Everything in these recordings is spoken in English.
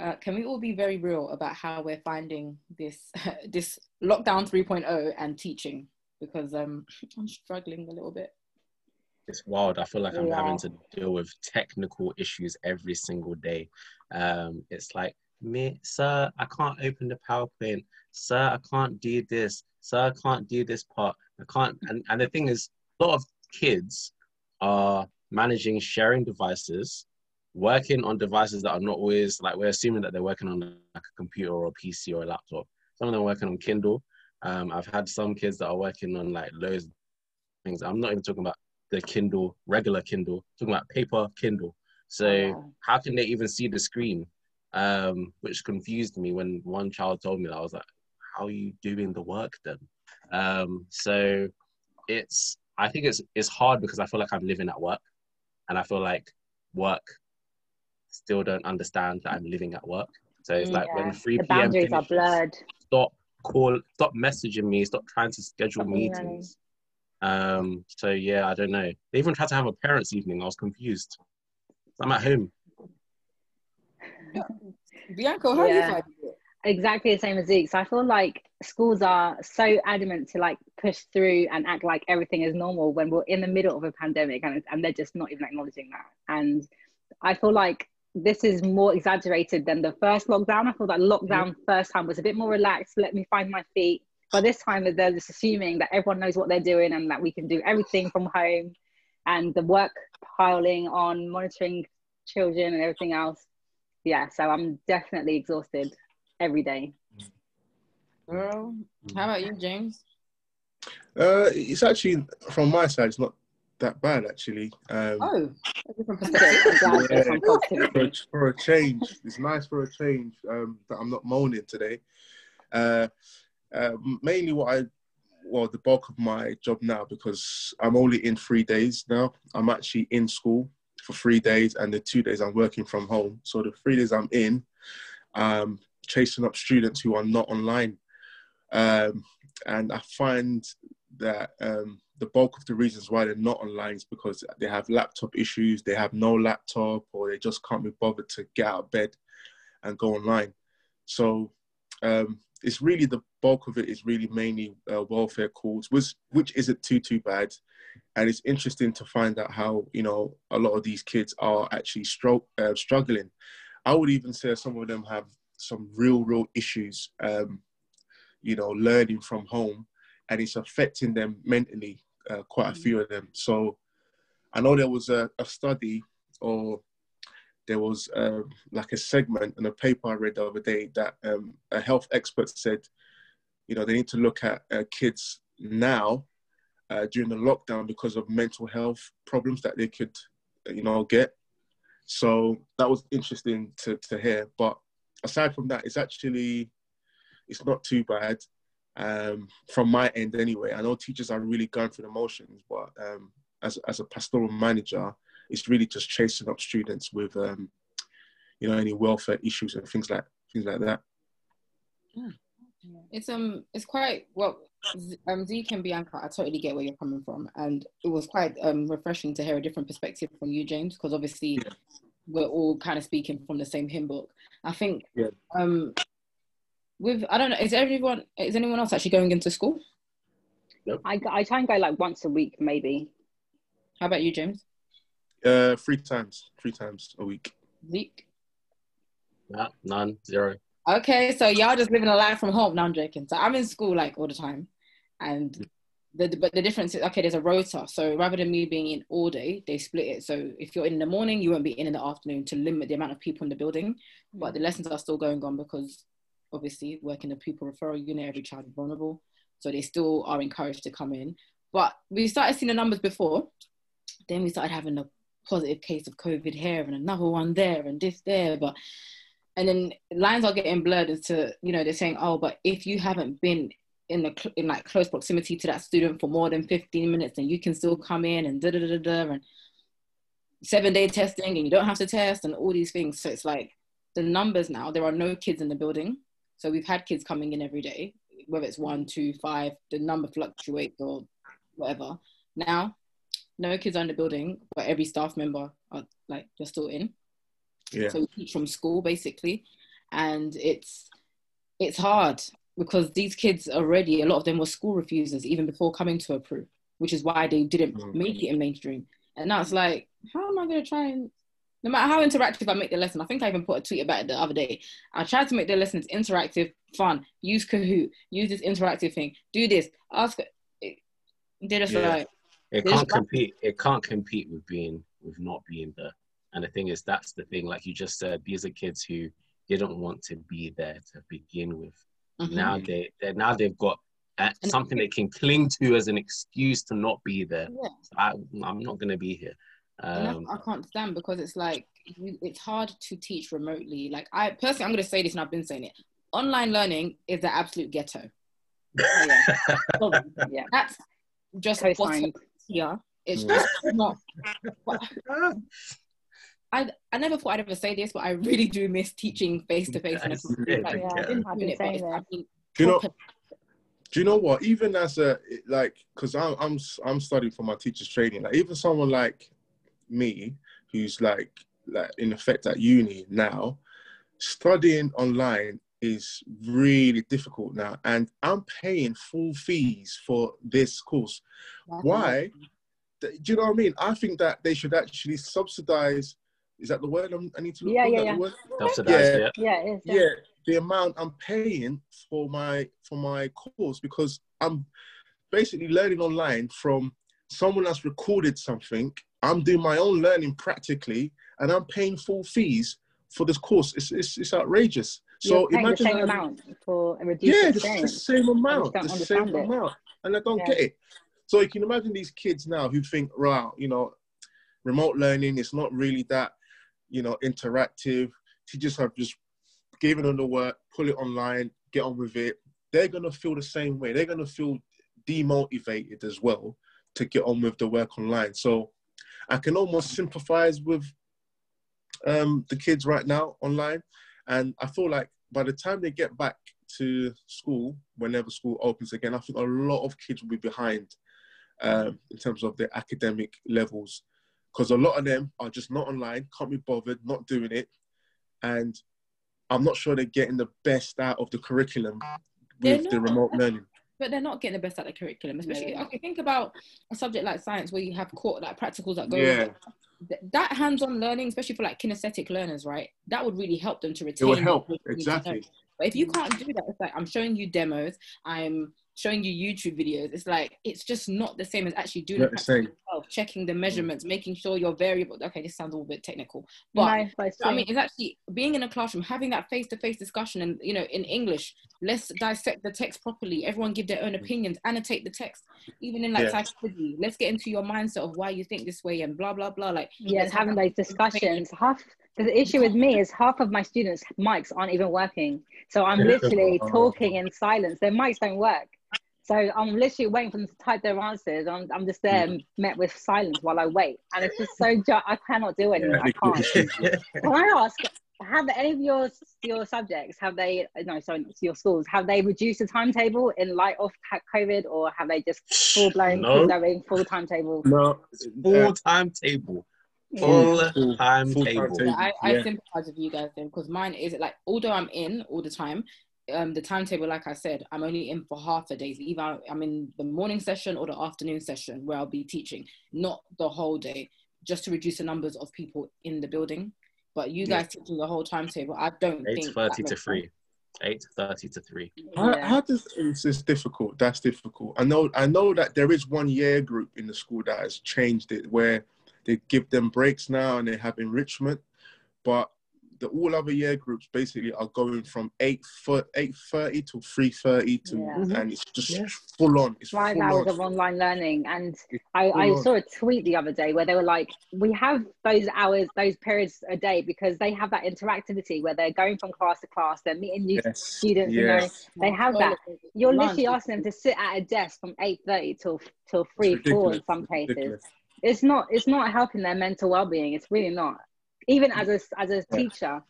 uh, can we all be very real about how we're finding this this lockdown 3.0 and teaching? Because um, I'm struggling a little bit. It's wild. I feel like I'm yeah. having to deal with technical issues every single day. Um, it's like, me, sir, I can't open the PowerPoint. Sir, I can't do this. Sir, I can't do this part. I can't. And, and the thing is, a lot of kids are managing sharing devices working on devices that are not always like we're assuming that they're working on like a computer or a PC or a laptop. Some of them are working on Kindle. Um, I've had some kids that are working on like loads of things. I'm not even talking about the Kindle, regular Kindle, I'm talking about paper Kindle. So oh, how can they even see the screen? Um, which confused me when one child told me that I was like, how are you doing the work then? Um, so it's I think it's it's hard because I feel like I'm living at work and I feel like work still don't understand that I'm living at work. So it's like when 3 the p.m. boundaries finishes, are blurred. Stop call, stop messaging me, stop trying to schedule meetings. Um, so yeah, I don't know. They even tried to have a parents' evening. I was confused. I'm at home. Bianca, how yeah. you it? Exactly the same as Zeek. So I feel like schools are so adamant to like push through and act like everything is normal when we're in the middle of a pandemic and, and they're just not even acknowledging that. And I feel like this is more exaggerated than the first lockdown. I feel that lockdown mm-hmm. first time was a bit more relaxed. Let me find my feet. But this time they're just assuming that everyone knows what they're doing and that we can do everything from home, and the work piling on monitoring children and everything else. Yeah, so I'm definitely exhausted every day. Girl, how about you, James? Uh, it's actually from my side. It's not that bad actually. Um, oh, yeah, for, a, for, a change, it's nice for a change um, that I'm not moaning today. Uh, uh, mainly what I, well, the bulk of my job now because I'm only in three days now. I'm actually in school for three days, and the two days I'm working from home. So the three days I'm in, um, chasing up students who are not online, um, and I find that um, the bulk of the reasons why they're not online is because they have laptop issues, they have no laptop, or they just can't be bothered to get out of bed and go online. So um, it's really the bulk of it is really mainly uh, welfare calls, which which isn't too too bad, and it's interesting to find out how you know a lot of these kids are actually stro- uh, struggling. I would even say some of them have some real real issues, um, you know, learning from home, and it's affecting them mentally uh, quite a mm. few of them. So I know there was a, a study or there was uh, like a segment in a paper I read the other day that um, a health expert said, you know, they need to look at uh, kids now uh, during the lockdown because of mental health problems that they could, you know, get. So that was interesting to, to hear. But aside from that, it's actually, it's not too bad um, from my end anyway. I know teachers are really going through the motions, but um, as, as a pastoral manager, it's really just chasing up students with, um, you know, any welfare issues and things like things like that. Yeah. It's um, it's quite well. Um, Zeek and Bianca, I totally get where you're coming from, and it was quite um refreshing to hear a different perspective from you, James, because obviously yeah. we're all kind of speaking from the same hymn book. I think yeah. um with I don't know, is everyone is anyone else actually going into school? Nope. I I try and go like once a week, maybe. How about you, James? Uh, three times, three times a week. Week. Nah, none, zero. Okay, so y'all just living a life from home. Now I'm joking. So I'm in school like all the time, and the but the difference is okay. There's a rota, so rather than me being in all day, they split it. So if you're in the morning, you won't be in in the afternoon to limit the amount of people in the building. But the lessons are still going on because obviously working the pupil referral unit, every child is vulnerable. So they still are encouraged to come in. But we started seeing the numbers before. Then we started having a positive case of COVID here and another one there and this there. But and then lines are getting blurred as to, you know, they're saying, oh, but if you haven't been in the in like close proximity to that student for more than 15 minutes, then you can still come in and da da da da and seven day testing and you don't have to test and all these things. So it's like the numbers now, there are no kids in the building. So we've had kids coming in every day, whether it's one, two, five, the number fluctuates or whatever. Now, no kids are in the building, but every staff member are like they're still in. Yeah. So we teach from school basically. and it's it's hard because these kids already a lot of them were school refusers even before coming to a PRU which is why they didn't mm. make it in mainstream and now it's like how am i going to try and no matter how interactive I make the lesson, I think I even put a tweet about it the other day. I try to make the lessons interactive, fun. Use Kahoot, use this interactive thing, do this, ask. They're just yeah. like it can't compete. It can't compete with being with not being there. And the thing is, that's the thing. Like you just said, these are kids who didn't want to be there to begin with. Mm-hmm. Now they they now they've got uh, something they can cling to as an excuse to not be there. Yeah. So I, I'm not going to be here. Um, I can't stand because it's like you, it's hard to teach remotely. Like I personally, I'm going to say this, and I've been saying it. Online learning is the absolute ghetto. Oh, yeah. yeah. That's just what's here. It's just not. I, I never thought I'd ever say this, but I really do miss teaching face to face. Do you know? Do you know what? Even as a like, because I'm I'm I'm studying for my teacher's training. Like even someone like me, who's like like in effect at uni now, studying online is really difficult now, and I'm paying full fees for this course. Why? Do you know what I mean? I think that they should actually subsidize. Is that the word I'm, i need to look yeah, yeah, yeah. Subsidize, yeah, yeah, yeah, yeah. The amount I'm paying for my for my course because I'm basically learning online from someone has recorded something I'm doing my own learning practically, and I'm paying full fees for this course. It's it's, it's outrageous. So You're imagine the same amount for a reduced yeah, experience. the same amount, the same it. amount, and I don't yeah. get it. So you can imagine these kids now who think, wow, you know, remote learning is not really that, you know, interactive. Teachers have just given them the work, pull it online, get on with it. They're gonna feel the same way. They're gonna feel demotivated as well to get on with the work online. So I can almost sympathize with um, the kids right now online. And I feel like by the time they get back to school, whenever school opens again, I think a lot of kids will be behind um, in terms of their academic levels. Because a lot of them are just not online, can't be bothered, not doing it. And I'm not sure they're getting the best out of the curriculum with the remote learning but they're not getting the best at the curriculum, especially okay. Think about a subject like science where you have court like practicals that go. Yeah. That hands-on learning, especially for like kinesthetic learners, right? That would really help them to retain. It would help exactly. But if you can't do that, it's like I'm showing you demos. I'm showing you YouTube videos. It's like it's just not the same as actually doing it yourself, oh, checking the measurements, making sure your variable. Okay, this sounds a little bit technical, but nice, I mean, it's actually being in a classroom, having that face-to-face discussion, and you know, in English, let's dissect the text properly. Everyone give their own opinions, annotate the text. Even in like yeah. psychology, let's get into your mindset of why you think this way and blah blah blah. Like yes, having those discussions. Half the issue with me is half of my students' mics aren't even working. So I'm literally talking in silence. Their mics don't work. So I'm literally waiting for them to type their answers. I'm, I'm just there mm. met with silence while I wait. And it's just so, ju- I cannot do it anymore. I can't. Can I ask, have any of your your subjects, have they, no, sorry, your schools, have they reduced the timetable in light of COVID or have they just full blown no. going full timetable? No, full timetable. Full timetable. Yeah, I, I yeah. sympathize with you guys then because mine is like, although I'm in all the time, um, the timetable, like I said, I'm only in for half the days. Either I'm in the morning session or the afternoon session where I'll be teaching, not the whole day, just to reduce the numbers of people in the building. But you guys yeah. teaching the whole timetable, I don't 8 think. 30 to 3. 8 30 to 3. How, yeah. how does this difficult? That's difficult. I know I know that there is one year group in the school that has changed it where they give them breaks now and they have enrichment. But the all other year groups basically are going from eight eight thirty to three thirty to, yeah. and it's just yeah. full on. It's five hours on. of online learning, and I, I saw a tweet the other day where they were like, "We have those hours, those periods a day because they have that interactivity where they're going from class to class, they're meeting new yes. students. Yes. You know, they have that. You're literally asking them to sit at a desk from eight thirty till till three, four in some cases." It's not. It's not helping their mental well being. It's really not even as a as a teacher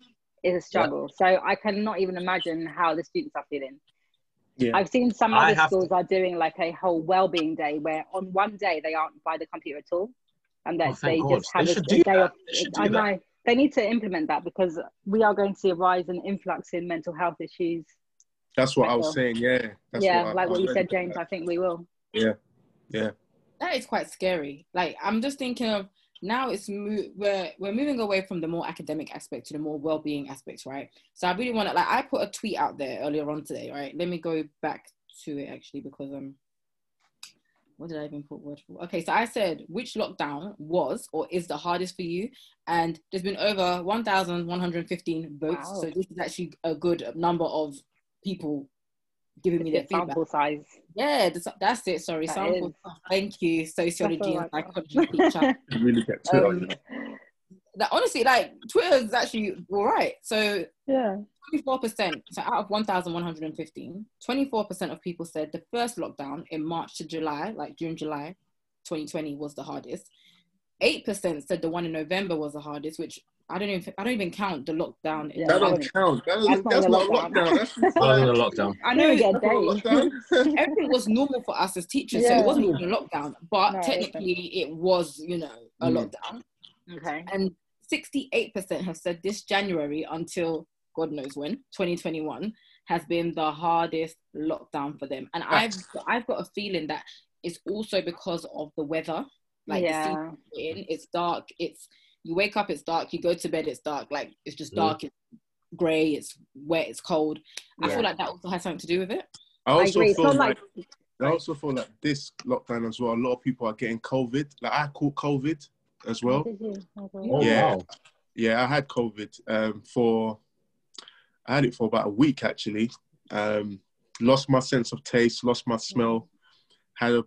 is a struggle. Yeah. So I cannot even imagine how the students are feeling. Yeah. I've seen some other schools to... are doing like a whole well-being day where on one day they aren't by the computer at all, and that oh, they God. just have they a, a day off. I know. they need to implement that because we are going to see a rise in influx in mental health issues. That's what I, I was saying. Yeah. That's yeah, what like I, what you said, James. That. I think we will. Yeah. Yeah. That is quite scary. Like I'm just thinking of now it's mo- we're we're moving away from the more academic aspect to the more well-being aspects, right? So I really want to like I put a tweet out there earlier on today, right? Let me go back to it actually because um what did I even put word for? Okay, so I said which lockdown was or is the hardest for you, and there's been over 1,115 votes. Wow. So this is actually a good number of people giving me the feedback. Sample size. Yeah, that's, that's it. Sorry, that sample. Thank you, sociology and psychology teacher. really get to um, that honestly, like Twitter is actually all right. So yeah, 24%, so out of 1,115, 24% of people said the first lockdown in March to July, like June, July 2020 was the hardest. 8% said the one in November was the hardest, which I don't even I don't even count the lockdown. In that don't count. That is, that's, that's not a lockdown. That's not a lockdown. I know everything was normal for us as teachers, yeah. so it wasn't even a lockdown. But no, technically, it was, you know, a mm. lockdown. Okay. And 68% have said this January until God knows when, 2021, has been the hardest lockdown for them. And I've I've got a feeling that it's also because of the weather. Like yeah. in, it's dark, it's you wake up, it's dark, you go to bed, it's dark, like it's just dark, mm. it's grey, it's wet, it's cold. Yeah. I feel like that also has something to do with it. I also I feel like, like I also feel like this lockdown as well, a lot of people are getting COVID. Like I caught COVID as well. Oh, yeah. Wow. Yeah, I had COVID um, for I had it for about a week actually. Um, lost my sense of taste, lost my smell, had a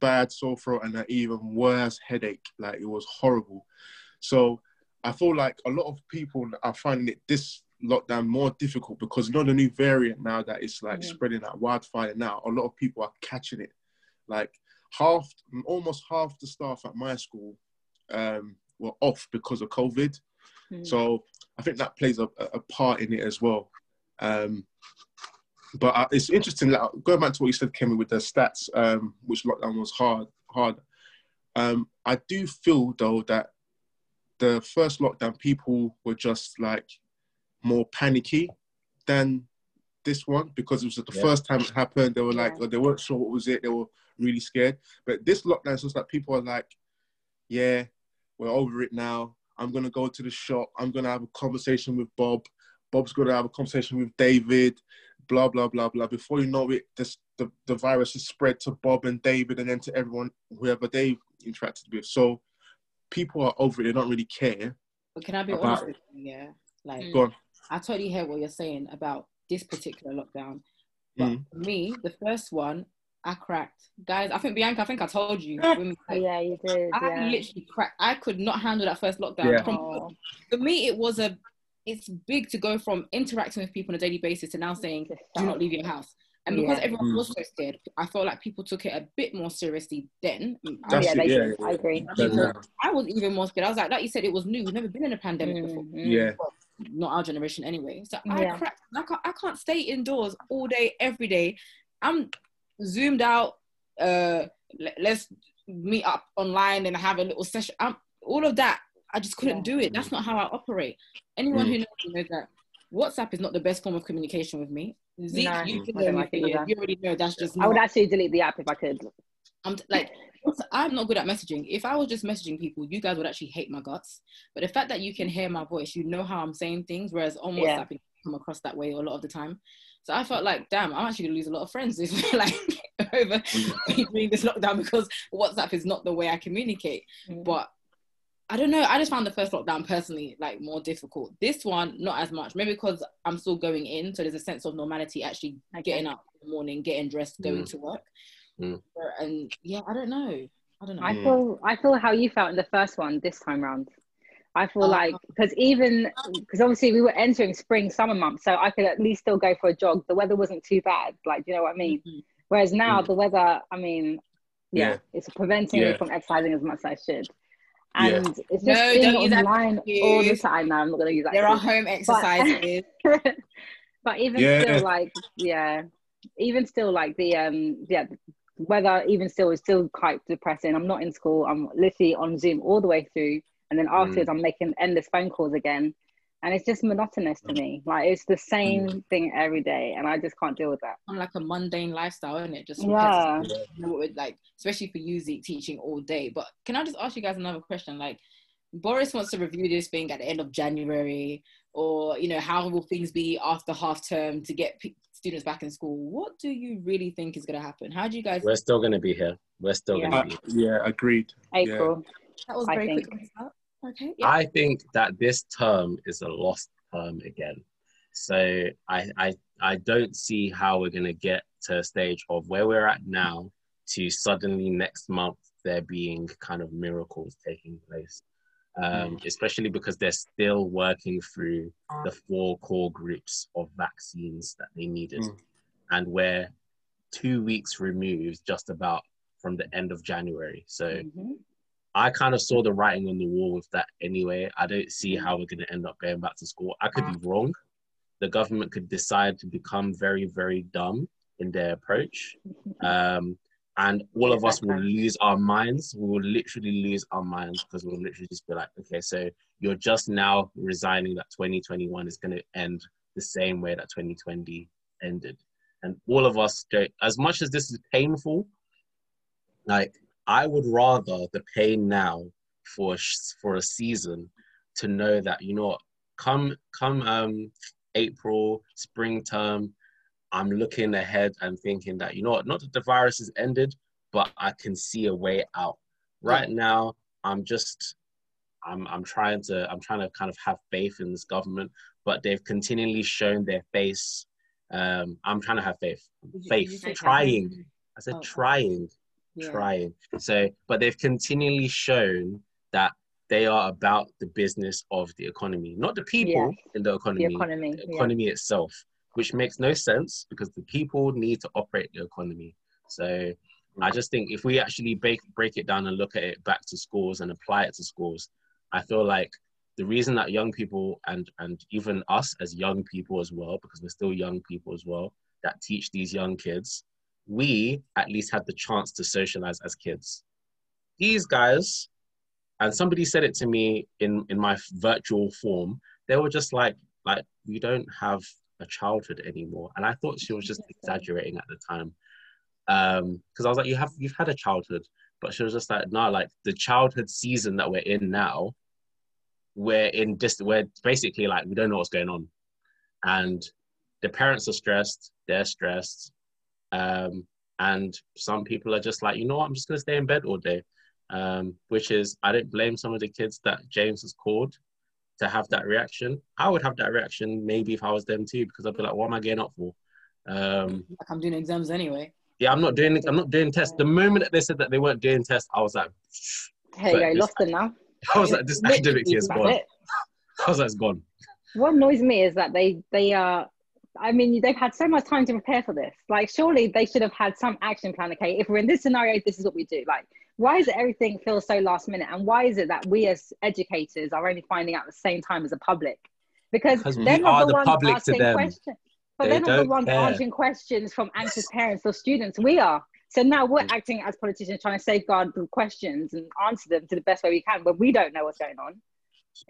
bad sore throat and an even worse headache. Like it was horrible. So I feel like a lot of people are finding it this lockdown more difficult because you know the new variant now that is like mm-hmm. spreading like wildfire now. A lot of people are catching it. Like half, almost half the staff at my school um, were off because of COVID. Mm-hmm. So I think that plays a, a part in it as well. Um, but uh, it's interesting. Like, going back to what you said, Kemi, with the stats, um, which lockdown was hard. Hard. Um, I do feel though that the first lockdown, people were just like more panicky than this one because it was the yeah. first time it happened. They were like, yeah. they weren't sure what was it. They were really scared. But this lockdown, it's just like people are like, yeah, we're over it now. I'm gonna go to the shop. I'm gonna have a conversation with Bob. Bob's gonna have a conversation with David. Blah blah blah blah. Before you know it, this, the the virus is spread to Bob and David, and then to everyone whoever they interacted with. So people are over it. They don't really care. But can I be about, honest with you? Yeah, like go on. I totally hear what you're saying about this particular lockdown. But mm. for me, the first one, I cracked. Guys, I think Bianca, I think I told you. When, like, yeah, you did. I yeah. literally cracked. I could not handle that first lockdown. Yeah. From, for me, it was a it's big to go from interacting with people on a daily basis to now saying, do not leave your house. And because yeah. everyone mm. was so scared, I felt like people took it a bit more seriously then. That's yeah, it, yeah, I agree. I was even more scared. I was like, like you said, it was new. We've never been in a pandemic mm-hmm. before. Yeah. Well, not our generation anyway. So I cracked. I can't, I can't stay indoors all day, every day. I'm zoomed out uh, let's meet up online and have a little session. Um, all of that, I just couldn't yeah. do it. That's not how I operate. Anyone mm. who knows knows that WhatsApp is not the best form of communication with me. Zeek, no, you, like you already know that's just. Not, I would actually delete the app if I could. I'm like, I'm not good at messaging. If I was just messaging people, you guys would actually hate my guts. But the fact that you can hear my voice, you know how I'm saying things, whereas on WhatsApp, yeah. it come across that way a lot of the time. So I felt like, damn, I'm actually gonna lose a lot of friends if like over during this lockdown because WhatsApp is not the way I communicate. Mm. But I don't know. I just found the first lockdown personally like more difficult. This one, not as much. Maybe because I'm still going in, so there's a sense of normality. Actually, okay. getting up in the morning, getting dressed, going mm. to work, mm. and yeah, I don't know. I don't know. I feel I feel how you felt in the first one this time round. I feel uh, like because even because obviously we were entering spring summer months, so I could at least still go for a jog. The weather wasn't too bad, like you know what I mean. Mm-hmm. Whereas now mm-hmm. the weather, I mean, yeah, yeah. it's preventing yeah. me from exercising as much as I should. And yeah. it's just no, being online all the time now. I'm not gonna use that. There are home exercises. But, but even still, like yeah, even still, like the um yeah weather even still is still quite depressing. I'm not in school. I'm literally on Zoom all the way through and then afterwards mm. I'm making endless phone calls again, and it's just monotonous to me. Like it's the same mm. thing every day, and I just can't deal with that. I'm like a mundane lifestyle, isn't it? Just yeah, like especially for you, Zeek, teaching all day. But can I just ask you guys another question? Like, Boris wants to review this thing at the end of January, or you know, how will things be after half term to get p- students back in school? What do you really think is going to happen? How do you guys? We're still going to be here. We're still yeah. going to be. Here. Uh, yeah, agreed. April. Yeah. That was very quick. Okay. Yeah. I think that this term is a lost term again. So I I I don't see how we're going to get to a stage of where we're at now to suddenly next month there being kind of miracles taking place um, mm. especially because they're still working through the four core groups of vaccines that they needed. Mm. And we're two weeks removed just about from the end of January. So mm-hmm. I kind of saw the writing on the wall with that anyway. I don't see how we're going to end up going back to school. I could be wrong. The government could decide to become very, very dumb in their approach. Um, and all of us will lose our minds. We will literally lose our minds because we'll literally just be like, okay, so you're just now resigning that 2021 is going to end the same way that 2020 ended. And all of us, as much as this is painful, like I would rather the pain now for for a season to know that you know what, come come um April spring term I'm looking ahead and thinking that, you know what, not that the virus has ended, but I can see a way out. Right now, I'm just, I'm, I'm trying to, I'm trying to kind of have faith in this government, but they've continually shown their face. Um, I'm trying to have faith, faith, trying. I said oh. trying, yeah. trying. So, but they've continually shown that they are about the business of the economy, not the people yeah. in the economy, the economy, the economy yeah. itself which makes no sense because the people need to operate the economy. So I just think if we actually break break it down and look at it back to schools and apply it to schools, I feel like the reason that young people and and even us as young people as well, because we're still young people as well, that teach these young kids, we at least had the chance to socialize as kids. These guys, and somebody said it to me in in my virtual form, they were just like like we don't have a childhood anymore. And I thought she was just exaggerating at the time. Um, because I was like, you have you've had a childhood, but she was just like, no, like the childhood season that we're in now, we're in just we're basically like we don't know what's going on. And the parents are stressed, they're stressed. Um, and some people are just like, you know what, I'm just gonna stay in bed all day. Um, which is I don't blame some of the kids that James has called to have that reaction. I would have that reaction maybe if I was them too, because I'd be like, what am I getting up for? Um, I'm doing exams anyway. Yeah, I'm not doing. I'm not doing tests. The moment that they said that they weren't doing tests, I was like, "Hey, you lost them now." I was like, "This academic year is gone." I was like, "It's gone." What annoys me is that they they are. I mean, they've had so much time to prepare for this. Like, surely they should have had some action plan. Okay, if we're in this scenario, this is what we do. Like, why does everything feel so last minute and why is it that we as educators are only finding out at the same time as the public because they're not the, the ones asking questions but they they're not the ones care. answering questions from anxious parents or students we are so now we're acting as politicians trying to safeguard the questions and answer them to the best way we can but we don't know what's going on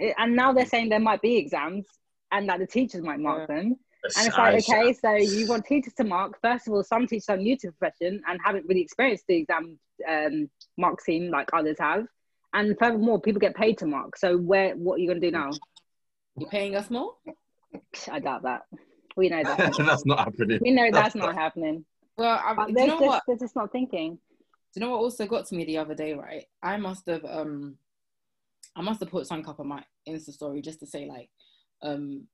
eh, and now they're saying there might be exams and that the teachers might mark yeah. them and it's like, okay, so you want teachers to mark. First of all, some teachers are new to the profession and haven't really experienced the exam um, mark scheme like others have. And furthermore, people get paid to mark. So where, what are you going to do now? You're paying us more? I doubt that. We know that. that's not happening. We know that's not happening. Well, I, they're, you know just, what? they're just not thinking. Do you know what also got to me the other day, right? I must have um I must have put something up on my Insta story just to say like um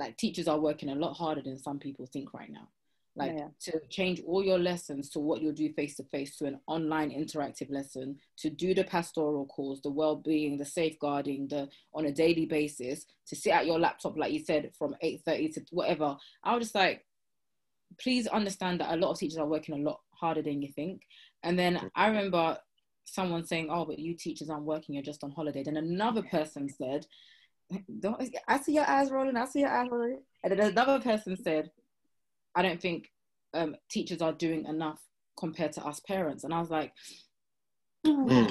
like teachers are working a lot harder than some people think right now. Like yeah. to change all your lessons to what you'll do face to face to an online interactive lesson to do the pastoral calls the well-being the safeguarding the on a daily basis to sit at your laptop like you said from 8.30 to whatever i was just like please understand that a lot of teachers are working a lot harder than you think. And then i remember someone saying oh but you teachers aren't working you're just on holiday. Then another person said don't I see your eyes rolling, I see your eyes rolling. And then another person said, I don't think um, teachers are doing enough compared to us parents. And I was like, mm.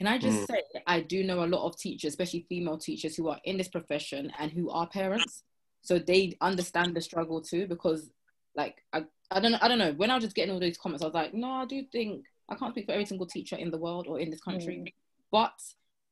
Can I just mm. say, I do know a lot of teachers, especially female teachers, who are in this profession and who are parents, so they understand the struggle too. Because, like, I, I don't know, I don't know. When I was just getting all these comments, I was like, no, I do think I can't speak for every single teacher in the world or in this country, mm. but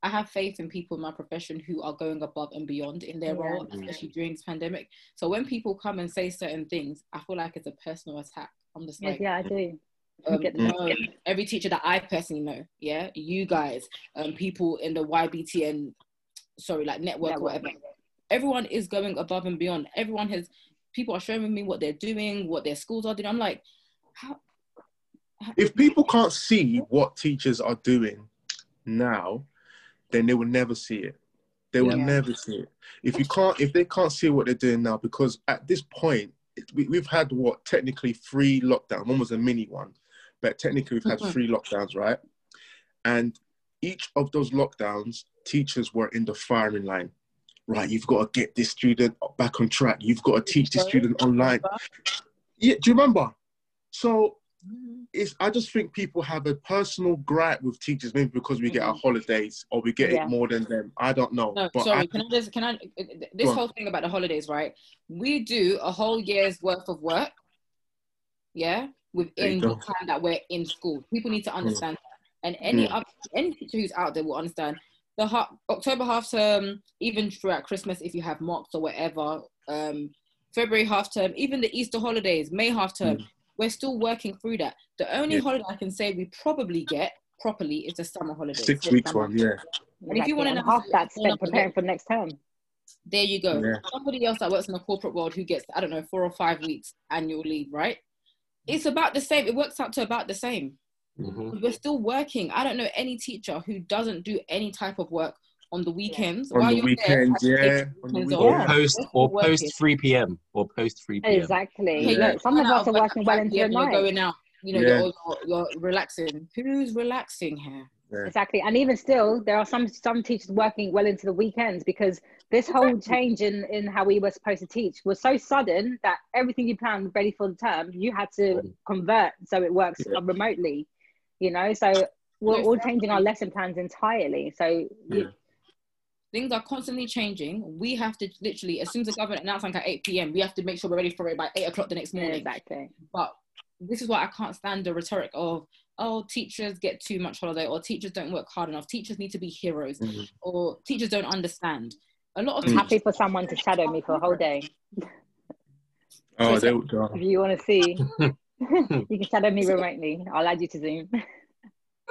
I have faith in people in my profession who are going above and beyond in their yeah. role, especially during this pandemic. So when people come and say certain things, I feel like it's a personal attack. I'm just like, yeah, I do. Um, um, every teacher that I personally know, yeah, you guys, um, people in the YBTN, sorry, like network, network, whatever, everyone is going above and beyond. Everyone has, people are showing me what they're doing, what their schools are doing. I'm like, how? how if people can't see what teachers are doing now, then they will never see it. They will yeah. never see it. If you can't, if they can't see what they're doing now, because at this point, we, we've had what technically three lockdowns. One was a mini one, but technically we've had mm-hmm. three lockdowns, right? And each of those lockdowns, teachers were in the firing line. Right, you've got to get this student back on track. You've got to teach this student online. Yeah, do you remember? So it's I just think people have a personal gripe with teachers, maybe because we get our mm-hmm. holidays or we get yeah. it more than them. I don't know. No, but sorry, I, can I just can I this whole thing about the holidays, right? We do a whole year's worth of work, yeah, within the time that we're in school. People need to mm. understand mm. that. And any mm. other, any teacher who's out there will understand the ha- October half term, even throughout Christmas, if you have mocks or whatever, um, February half term, even the Easter holidays, May half term. Mm we're still working through that. The only yeah. holiday I can say we probably get properly is the summer holiday. Six weeks one, yeah. And if you want to know half that spent preparing for next term. There you go. Yeah. Somebody else that works in the corporate world who gets, I don't know, four or five weeks annual leave, right? It's about the same. It works out to about the same. Mm-hmm. We're still working. I don't know any teacher who doesn't do any type of work on the weekends. On the weekends, there, yeah. The Or post or post three p.m. or post three p.m. Exactly. Yeah. Look, some of us are working well into the night. You're Going out, you know, yeah. you're, you're, relaxing. Who's relaxing here? Yeah. Exactly, and even still, there are some some teachers working well into the weekends because this whole change in in how we were supposed to teach was so sudden that everything you planned ready for the term, you had to convert so it works uh, remotely. You know, so we're all changing our lesson plans entirely. So you, Things are constantly changing. We have to literally, as soon as the government announces like at 8 p.m., we have to make sure we're ready for it by 8 o'clock the next morning. exactly. But this is why I can't stand the rhetoric of, oh, teachers get too much holiday, or teachers don't work hard enough. Teachers need to be heroes, mm-hmm. or teachers don't understand. A lot of I'm happy for someone to shadow me for a whole day. Oh, so, if you want to see, you can shadow me remotely. I'll add you to Zoom.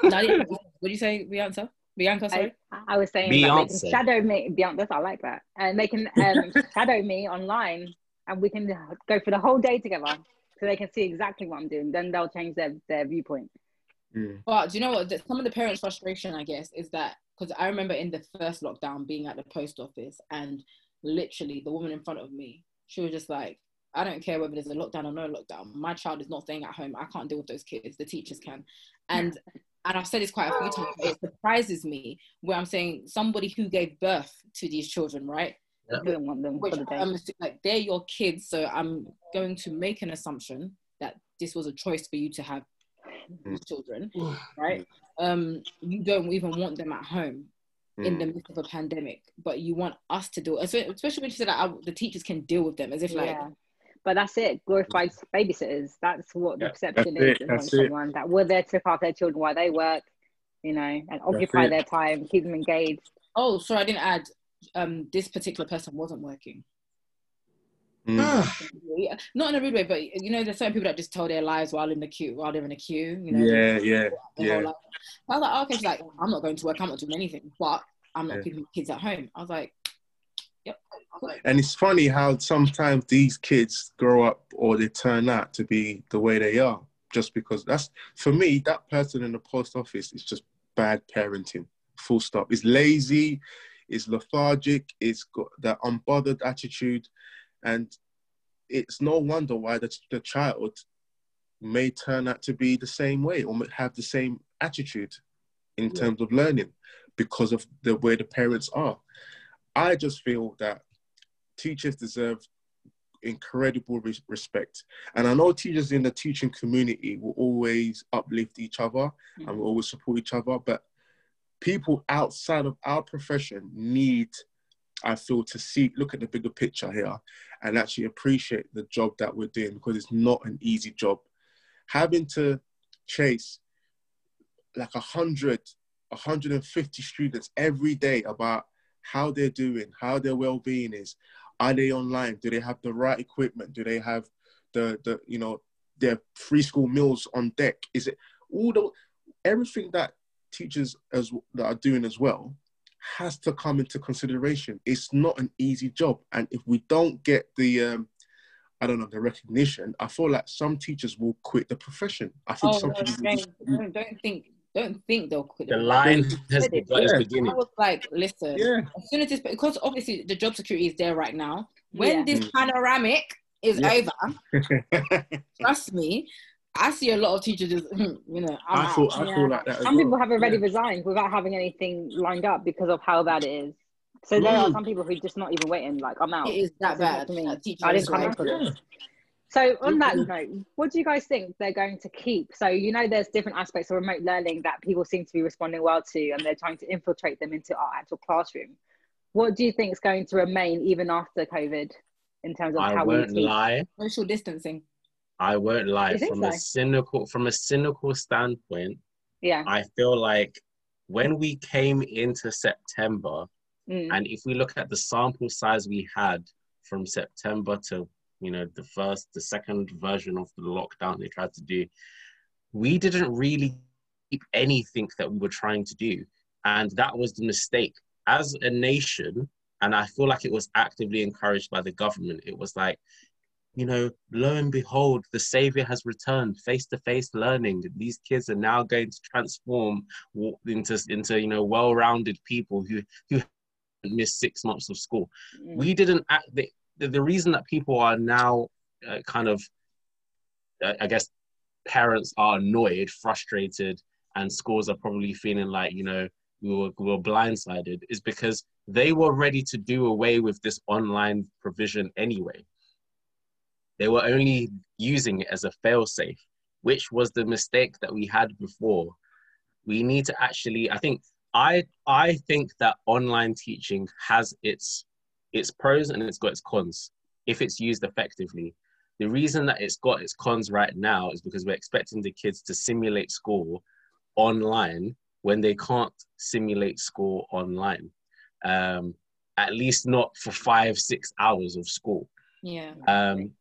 Nadia, what do you say? The answer? Bianca, sorry? I, I was saying Beyonce. that they can shadow me. Bianca, I like that. And they can um, shadow me online and we can go for the whole day together so they can see exactly what I'm doing. Then they'll change their, their viewpoint. Mm. But do you know what? Some of the parents' frustration, I guess, is that because I remember in the first lockdown being at the post office and literally the woman in front of me, she was just like, I don't care whether there's a lockdown or no lockdown. My child is not staying at home. I can't deal with those kids. The teachers can. And and I've said this quite a few times, it surprises me where I'm saying somebody who gave birth to these children, right? Yeah. Don't want them Which I'm like they're your kids, so I'm going to make an assumption that this was a choice for you to have these children, right? Um, you don't even want them at home in the mm. midst of a pandemic, but you want us to do it, especially when you said that the teachers can deal with them, as if like yeah. But that's it, glorified babysitters. That's what the perception is among someone that we're there to look after their children while they work, you know, and occupy their time, keep them engaged. Oh, sorry, I didn't add. Um, this particular person wasn't working. Mm. Not in a rude way, but you know, there's certain people that just tell their lives while in the queue, while they're in a queue. You know, yeah, yeah, yeah. I was like, oh, okay, she's like, I'm not going to work, I'm not doing anything, but I'm not yeah. keeping kids at home. I was like, Yep. And it's funny how sometimes these kids grow up or they turn out to be the way they are just because that's for me that person in the post office is just bad parenting full stop it's lazy it's lethargic it's got that unbothered attitude and it's no wonder why the, the child may turn out to be the same way or have the same attitude in yeah. terms of learning because of the way the parents are I just feel that teachers deserve incredible respect. And I know teachers in the teaching community will always uplift each other mm-hmm. and will always support each other. But people outside of our profession need, I feel, to see, look at the bigger picture here and actually appreciate the job that we're doing because it's not an easy job. Having to chase like a hundred, 150 students every day about how they're doing, how their well-being is. Are they online? Do they have the right equipment? Do they have the the you know their free school meals on deck? Is it all the everything that teachers as that are doing as well has to come into consideration. It's not an easy job, and if we don't get the um, I don't know the recognition, I feel like some teachers will quit the profession. I think oh, some no, teachers don't, just, don't, don't think don't think they'll quit. The line has Quit it. its beginning. I was like, listen, yeah, as soon as this, because obviously the job security is there right now. When Yeah. this Mm. panoramic is Yeah. over, trust me, I see a lot of teachers just, you know, I'm I out. feel I Yeah. feel like that. As Some well. people have already Yeah. resigned without having anything lined up because of how bad it is. So there are Mm. some people who just not even waiting. Like I'm out. It is that This is not bad. for me. I didn't come in for this. Yeah. So on that note, what do you guys think they're going to keep? So you know, there's different aspects of remote learning that people seem to be responding well to, and they're trying to infiltrate them into our actual classroom. What do you think is going to remain even after COVID in terms of I how we won't teach? lie. social distancing. I won't lie. You think From a cynical from a cynical standpoint, Yeah. I feel like when we came into September, Mm. and if we look at the sample size we had from September to you know the first, the second version of the lockdown they tried to do, we didn't really keep anything that we were trying to do, and that was the mistake. As a nation, and I feel like it was actively encouraged by the government. It was like, you know, lo and behold, the savior has returned. Face-to-face learning. These kids are now going to transform into into you know well-rounded people who who missed six months of school. Mm. We didn't act. The, the, the reason that people are now uh, kind of, uh, I guess, parents are annoyed, frustrated, and schools are probably feeling like you know we were, we were blindsided is because they were ready to do away with this online provision anyway. They were only using it as a failsafe, which was the mistake that we had before. We need to actually, I think, I I think that online teaching has its its pros and it's got its cons if it's used effectively. The reason that it's got its cons right now is because we're expecting the kids to simulate school online when they can't simulate school online. Um, at least not for five, six hours of school. Yeah. Um,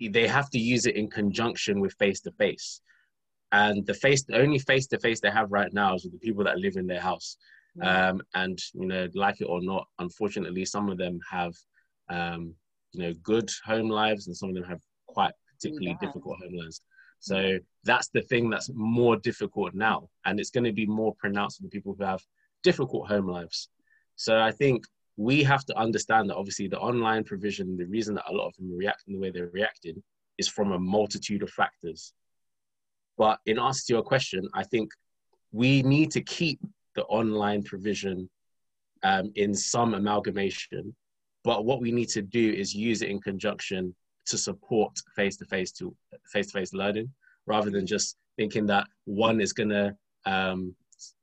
they have to use it in conjunction with face to face. And the face, the only face to face they have right now is with the people that live in their house. Um, and you know, like it or not, unfortunately, some of them have, um, you know, good home lives, and some of them have quite particularly bad. difficult home lives. So that's the thing that's more difficult now, and it's going to be more pronounced for the people who have difficult home lives. So I think we have to understand that obviously the online provision, the reason that a lot of them are reacting the way they're reacting is from a multitude of factors. But in answer to your question, I think we need to keep the online provision um, in some amalgamation. But what we need to do is use it in conjunction to support face-to-face to face-to-face learning, rather than just thinking that one is going to um,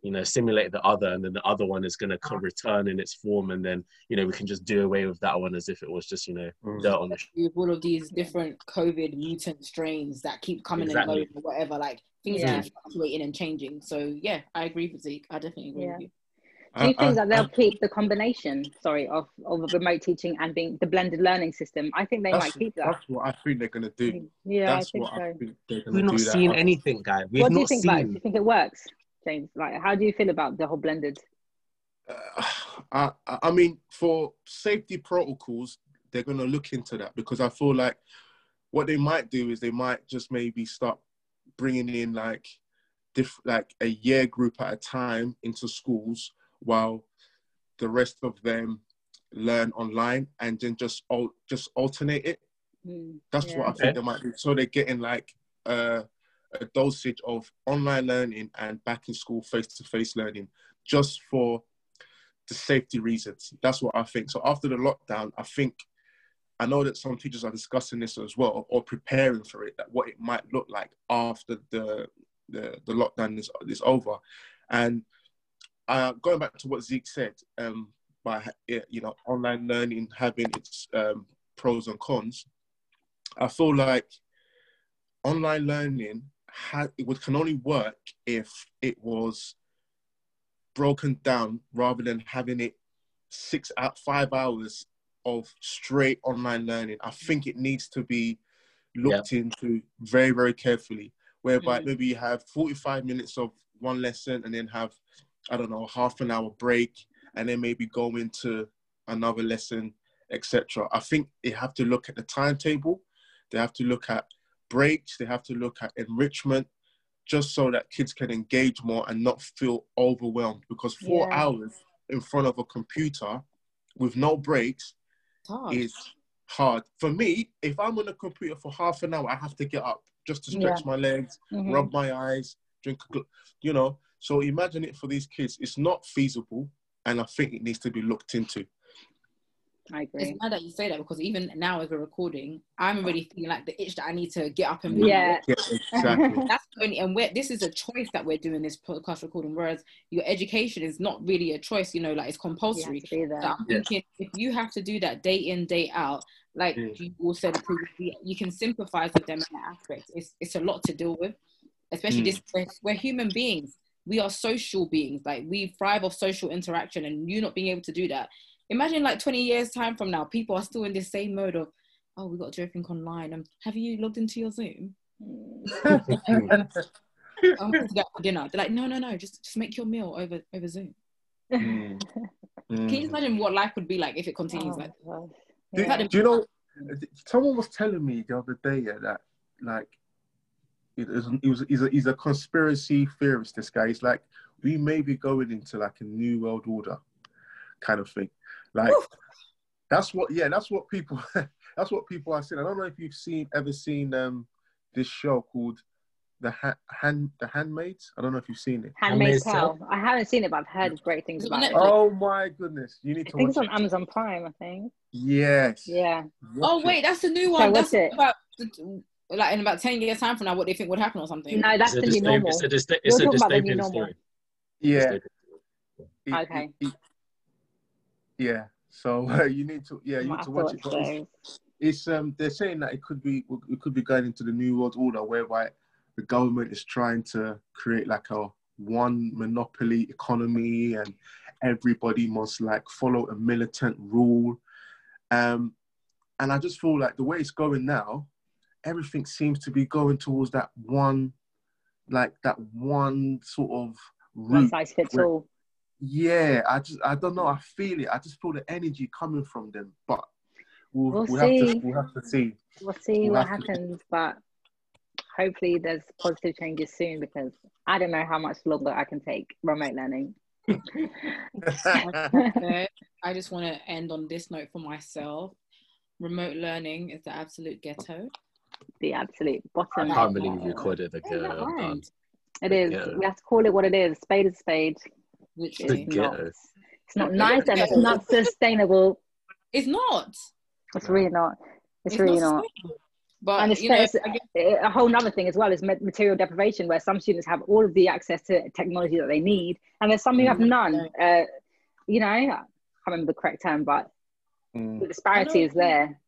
you know simulate the other and then the other one is going to come return in its form and then you know we can just do away with that one as if it was just you know Mm. dirt on the sh- all of these different COVID mutant strains that keep coming Exactly. and going or whatever, like things Yeah. keep fluctuating and changing. So yeah, I agree with Zeek. I definitely agree Yeah. with you. Do you I- think I- that they'll keep the combination, sorry, of, of remote teaching and being the blended learning system? I think they might keep that. that's what I think they're gonna do. Yeah, That's I think what so. I think they're we've not do. that. anything guys we've what do you not think about it? Do you think it works, James? Like, how do you feel about the whole blended? Uh, I, I I mean, for safety protocols, they're going to look into that because I feel like what they might do is they might just maybe start bringing in like diff, like a year group at a time into schools while the rest of them learn online and then just just alternate it. Hmm, That's Yeah. what I think they might do. So they're getting like uh, a dosage of online learning and back in school face to face learning just for the safety reasons. That's what I think. So after the lockdown, I think I know that some teachers are discussing this as well or preparing for it, that what it might look like after the the, the lockdown is, is over. And uh, going back to what Zeek said, um, by you know online learning having its um, pros and cons, I feel like online learning had it would can only work if it was broken down rather than having it six out five hours of straight online learning. I think it needs to be looked yeah. into very very carefully. Whereby mm-hmm. maybe you have forty five minutes of one lesson and then have I don't know half an hour break and then maybe go into another lesson, etc. I think they have to look at the timetable. They have to look at breaks. They have to look at enrichment, just so that kids can engage more and not feel overwhelmed. Because four yeah. hours in front of a computer with no breaks hard. is hard. For me, if I'm on a computer for half an hour, I have to get up just to stretch yeah. my legs, mm-hmm. rub my eyes, drink, a, you know. So imagine it for these kids. It's not feasible and I think it needs to be looked into. I agree. It's mad that you say that because even now as we're recording, I'm already feeling like the itch that I need to get up and move. Yeah, yeah exactly. That's only, and we're, this is a choice that we're doing this podcast recording. Whereas your education is not really a choice. You know, like it's compulsory. So I'm yeah. thinking if you have to do that day in day out, like mm. you all said previously, you can sympathize with them in that aspect. It's it's a lot to deal with, especially mm. this. We're, we're human beings we are social beings like we thrive off social interaction and you not being able to do that imagine like 20 years time from now people are still in this same mode of oh we got to do everything online um, have you logged into your zoom i'm going to get for dinner they're like no no no just just make your meal over over zoom mm. can you imagine what life would be like if it continues oh, like yeah. do, do you know someone was telling me the other day yeah, that like it was, it was he's, a, he's a conspiracy theorist. This guy, he's like, we may be going into like a new world order, kind of thing. Like Oof. that's what, yeah, that's what people, that's what people are saying. I don't know if you've seen ever seen um this show called the ha- hand the handmaids. I don't know if you've seen it. Handmaid's Tale. I haven't seen it, but I've heard great things about it. Oh my goodness, you need to. I think it's on it. Amazon Prime. I think. Yes. Yeah. Watch oh wait, that's the new one. that's it? about like in about 10 years time from now what they think would happen or something no that's the new normal it's a, it's a, it's a dystopian story yeah okay yeah so uh, you need to yeah you need to watch it it's, it's um they're saying that it could be it could be going into the new world order whereby the government is trying to create like a one monopoly economy and everybody must like follow a militant rule um and i just feel like the way it's going now everything seems to be going towards that one, like that one sort of. One size fits all. Yeah, I just I don't know. I feel it. I just feel the energy coming from them. But we'll, we'll, we'll see. Have to, we'll have to see. We'll see we'll what happens, to... but hopefully there's positive changes soon because I don't know how much longer I can take remote learning. I just want to end on this note for myself. Remote learning is the absolute ghetto the absolute bottom. I can't believe you called it the ghetto. It is. Ghetto. We have to call it what it is. Spade is spade. Which is not. It's not nice and it's not sustainable. It's not. It's really not. It's, it's really not. But and it's, you know, it's a whole other thing as well is material deprivation, where some students have all of the access to technology that they need, and there's some who have mm. none. Uh, you know, I can't remember the correct term, but mm. the disparity is there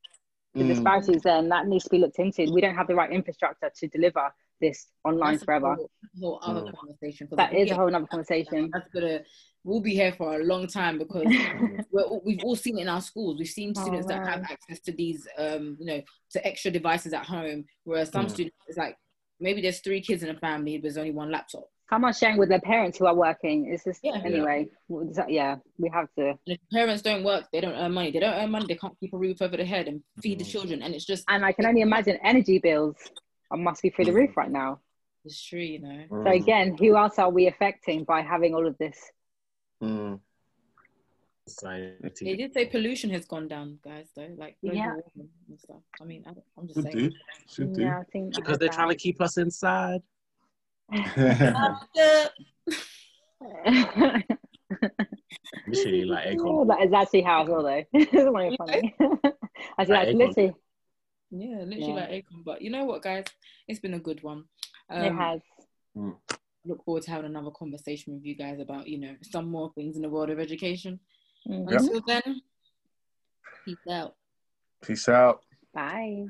the mm. disparities there, and that needs to be looked into. We don't have the right infrastructure to deliver this online that's forever. Whole, whole other mm. conversation. That is a whole other conversation. That's gonna. We'll be here for a long time because we have all seen it in our schools. We've seen oh, students oh, that have access to these, um, you know, to extra devices at home, whereas some mm. students, it's like maybe there's three kids in a family, but there's only one laptop. How much sharing with their parents who are working? Is this yeah. anyway? Yeah. yeah, we have to. And if parents don't work, they don't earn money. They don't earn money. They can't keep a roof over their head and feed mm. the children, and it's just. And I can only imagine energy bills must be through the roof right now. It's true, you know. Mm. So again, who else are we affecting by having all of this? Mm. They did say pollution has gone down, guys. Though, like yeah, and stuff. I mean, I am just Should saying. Do. Should do. Yeah, I think because they're trying to keep us inside. literally like Akon. Oh, that is actually how I feel though. it's really funny. I said like, literally. Yeah, literally yeah. like Akon. But you know what, guys? It's been a good one. Um, it has. Mm. look forward to having another conversation with you guys about, you know, some more things in the world of education. Mm-hmm. Until then, peace out. Peace out. Bye.